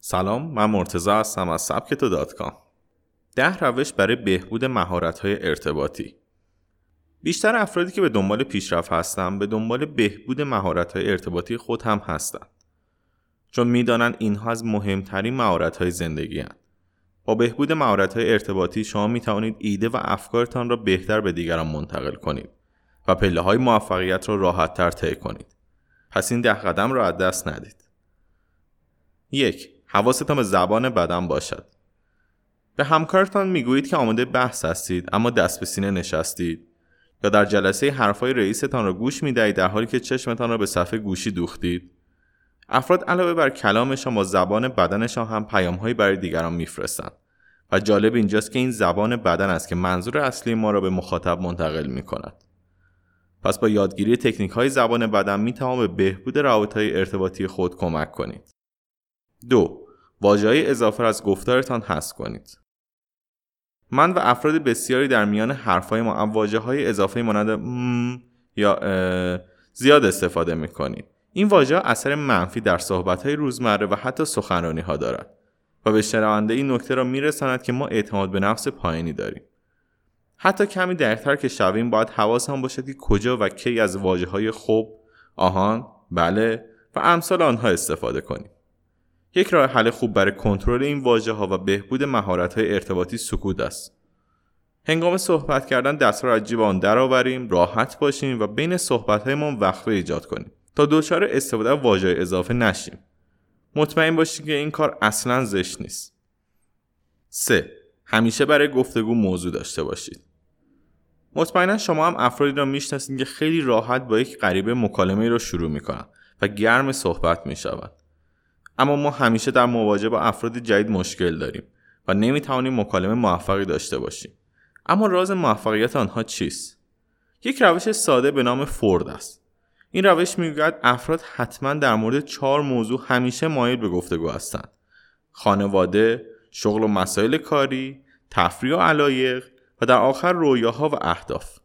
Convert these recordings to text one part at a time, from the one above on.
سلام من مرتزا هستم از سبکتو دات کام ده روش برای بهبود مهارت‌های ارتباطی بیشتر افرادی که به دنبال پیشرفت هستن به دنبال بهبود مهارت‌های ارتباطی خود هم هستند چون می‌دانند اینها از مهمترین مهارت‌های زندگی هستند. با بهبود مهارت‌های ارتباطی شما می توانید ایده و افکارتان را بهتر به دیگران منتقل کنید و پله های موفقیت را راحتتر طی کنید. پس این ده قدم را از دست ندید. یک حواستان به زبان بدن باشد. به همکارتان می‌گویید که آماده بحث هستید اما دست به سینه نشستید یا در جلسه حرفهای رئیستان را گوش می‌دهید در حالی که چشمتان را به صفحه گوشی دوختید افراد علاوه بر کلامشان با زبان بدنشان هم پیامهایی برای دیگران میفرستند و جالب اینجاست که این زبان بدن است که منظور اصلی ما را به مخاطب منتقل می کند. پس با یادگیری تکنیک های زبان بدن می به بهبود روابط های ارتباطی خود کمک کنید. دو واژه اضافه از گفتارتان حذف کنید. من و افراد بسیاری در میان حرفهای ما واجه های اضافه مانند یا زیاد استفاده می کنیم. این واژه اثر منفی در صحبت های روزمره و حتی سخنرانی ها دارد و به شنونده این نکته را میرساند که ما اعتماد به نفس پایینی داریم. حتی کمی دقیقتر که شویم باید هم باشد که کجا و کی از واجه های خوب، آهان، بله و امثال آنها استفاده کنیم. یک راه حل خوب برای کنترل این واژه ها و بهبود مهارت های ارتباطی سکوت است. هنگام صحبت کردن دست را از جیب آن درآوریم، راحت باشیم و بین صحبت هایمان وقفه ایجاد کنیم تا دچار استفاده واژه اضافه نشیم. مطمئن باشید که این کار اصلا زشت نیست. 3. همیشه برای گفتگو موضوع داشته باشید. مطمئنا شما هم افرادی را می‌شناسید که خیلی راحت با یک غریبه مکالمه را شروع می‌کنند و گرم صحبت می‌شوند. اما ما همیشه در مواجهه با افراد جدید مشکل داریم و نمی‌توانیم مکالمه موفقی داشته باشیم. اما راز موفقیت آنها چیست؟ یک روش ساده به نام فورد است. این روش می‌گوید افراد حتما در مورد چهار موضوع همیشه مایل به گفتگو هستند. خانواده شغل و مسائل کاری تفریح و علایق و در آخر رویاها و اهداف.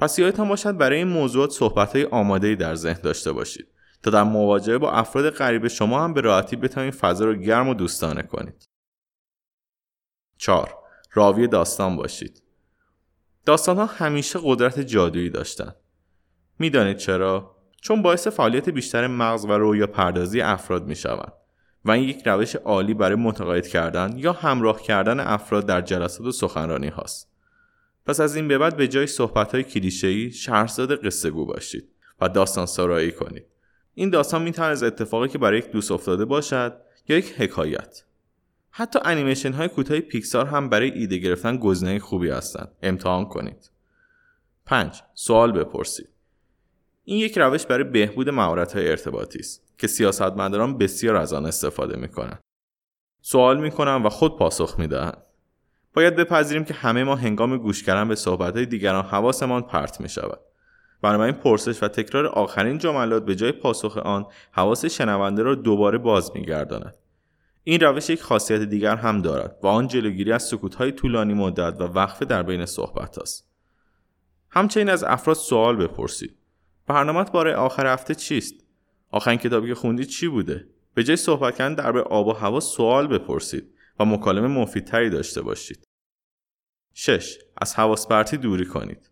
پس یادتان باشد برای این موضوعات صحبتهای آمادهای در ذهن داشته باشید. تا در مواجهه با افراد غریب شما هم به راحتی بتوانید فضا رو گرم و دوستانه کنید. 4. راوی داستان باشید. داستان ها همیشه قدرت جادویی داشتند. می‌دانید چرا؟ چون باعث فعالیت بیشتر مغز و رویا پردازی افراد می شوند و این یک روش عالی برای متقاعد کردن یا همراه کردن افراد در جلسات و سخنرانی هاست. پس از این به بعد به جای صحبت های کلیشه‌ای شهرزاد قصه گو باشید و داستان سرایی کنید. این داستان می‌تواند از اتفاقی که برای یک دوست افتاده باشد یا یک حکایت حتی انیمیشن های کوتاه پیکسار هم برای ایده گرفتن گزینه خوبی هستند امتحان کنید 5 سوال بپرسید این یک روش برای بهبود مهارت های ارتباطی است که سیاستمداران بسیار از آن استفاده می کنند. سوال می و خود پاسخ می دهند. باید بپذیریم که همه ما هنگام گوش کردن به صحبت های دیگران حواسمان پرت می شود. بنابراین پرسش و تکرار آخرین جملات به جای پاسخ آن حواس شنونده را دوباره باز میگرداند. این روش یک خاصیت دیگر هم دارد و آن جلوگیری از سکوتهای طولانی مدت و وقفه در بین صحبت است. همچنین از افراد سوال بپرسید. برنامهت برای آخر هفته چیست؟ آخرین کتابی که خوندی چی بوده؟ به جای صحبت کردن درباره آب و هوا سوال بپرسید و مکالمه مفیدتری داشته باشید. 6. از حواس پرتی دوری کنید.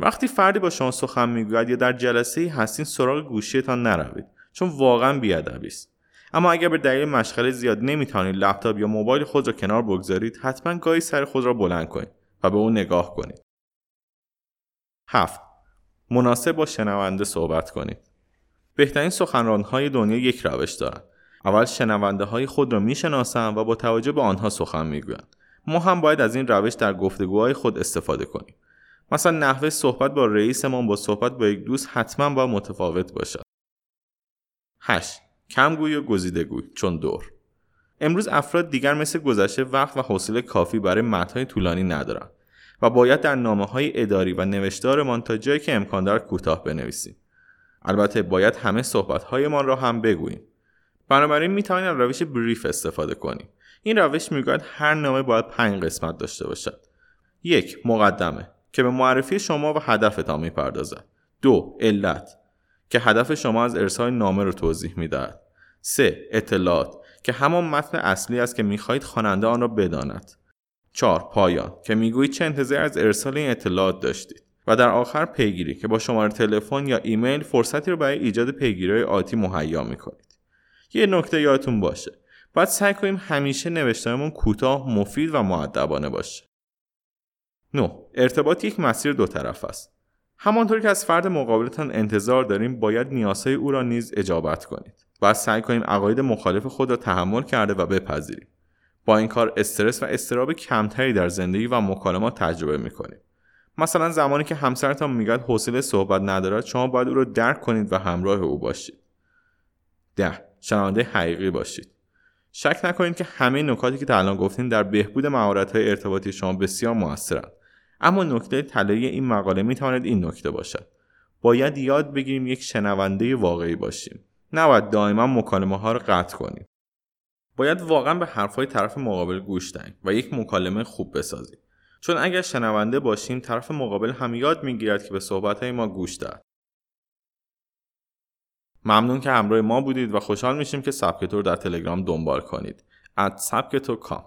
وقتی فردی با شما سخن می‌گوید یا در جلسه ای هستین سراغ گوشیتان نروید چون واقعا بیادبی است. اما اگر به دلیل مشغله زیاد نمی‌توانید لپتاپ یا موبایل خود را کنار بگذارید حتما گاهی سر خود را بلند کنید و به او نگاه کنید. 7 مناسب با شنونده صحبت کنید. بهترین سخنرانهای دنیا یک روش دارند اول شنونده های خود را می‌شناسند و با توجه به آنها سخن می‌گویند. ما هم باید از این روش در گفتگوهای خود استفاده کنیم. مثلا نحوه صحبت با رئیسمان با صحبت با یک دوست حتما با متفاوت باشد 8 کمگوی و گزیده گوی چون دور. امروز افراد دیگر مثل گذشته وقت و حوصله کافی برای متنهای طولانی ندارند و باید در نامه های اداری و نوشتارمان تا جایی که امکان دارد کوتاه بنویسیم. البته باید همه صحبت را هم بگوییم. بنابراین می توانید از روش بریف استفاده کنیم. این روش می‌گوید هر نامه باید پنج قسمت داشته باشد. یک. مقدمه. که به معرفی شما و هدفتان می‌پردازد. دو علت که هدف شما از ارسال نامه رو توضیح می‌دهد. سه اطلاعات که همان متن اصلی است که می‌خواهید خواننده آن را بداند. 4. پایان که می‌گویید چه انتظاری از ارسال این اطلاعات داشتید. و در آخر پیگیری که با شماره تلفن یا ایمیل فرصتی رو برای ایجاد پیگیری آتی مهیا می‌کنید. یه نکته یادتون باشه. باید سعی کنیم همیشه نوشتارمون کوتاه مفید و معدبانه باشه. 9. ارتباط یک مسیر دو طرف است. همانطور که از فرد مقابلتان انتظار داریم باید نیازهای او را نیز اجابت کنید باید سعی کنیم عقاید مخالف خود را تحمل کرده و بپذیریم. با این کار استرس و استراب کمتری در زندگی و مکالمات تجربه می‌کنیم. مثلا زمانی که همسرتان میگد حوصله صحبت ندارد شما باید او را درک کنید و همراه او باشید. ده. شنونده حقیقی باشید. شک نکنید که همه نکاتی که تا الان گفتیم در بهبود مهارت‌های ارتباطی شما بسیار موثرند. اما نکته طلایی این مقاله می‌تواند این نکته باشد. باید یاد بگیریم یک شنونده واقعی باشیم. نباید دائما مکالمه ها را قطع کنیم. باید واقعا به حرفهای طرف مقابل گوش دهیم و یک مکالمه خوب بسازیم. چون اگر شنونده باشیم طرف مقابل هم یاد می‌گیرد که به صحبتهای ما گوش دهد. ممنون که همراه ما بودید و خوشحال میشیم که سبکتو رو در تلگرام دنبال کنید. ات سبکتو کام.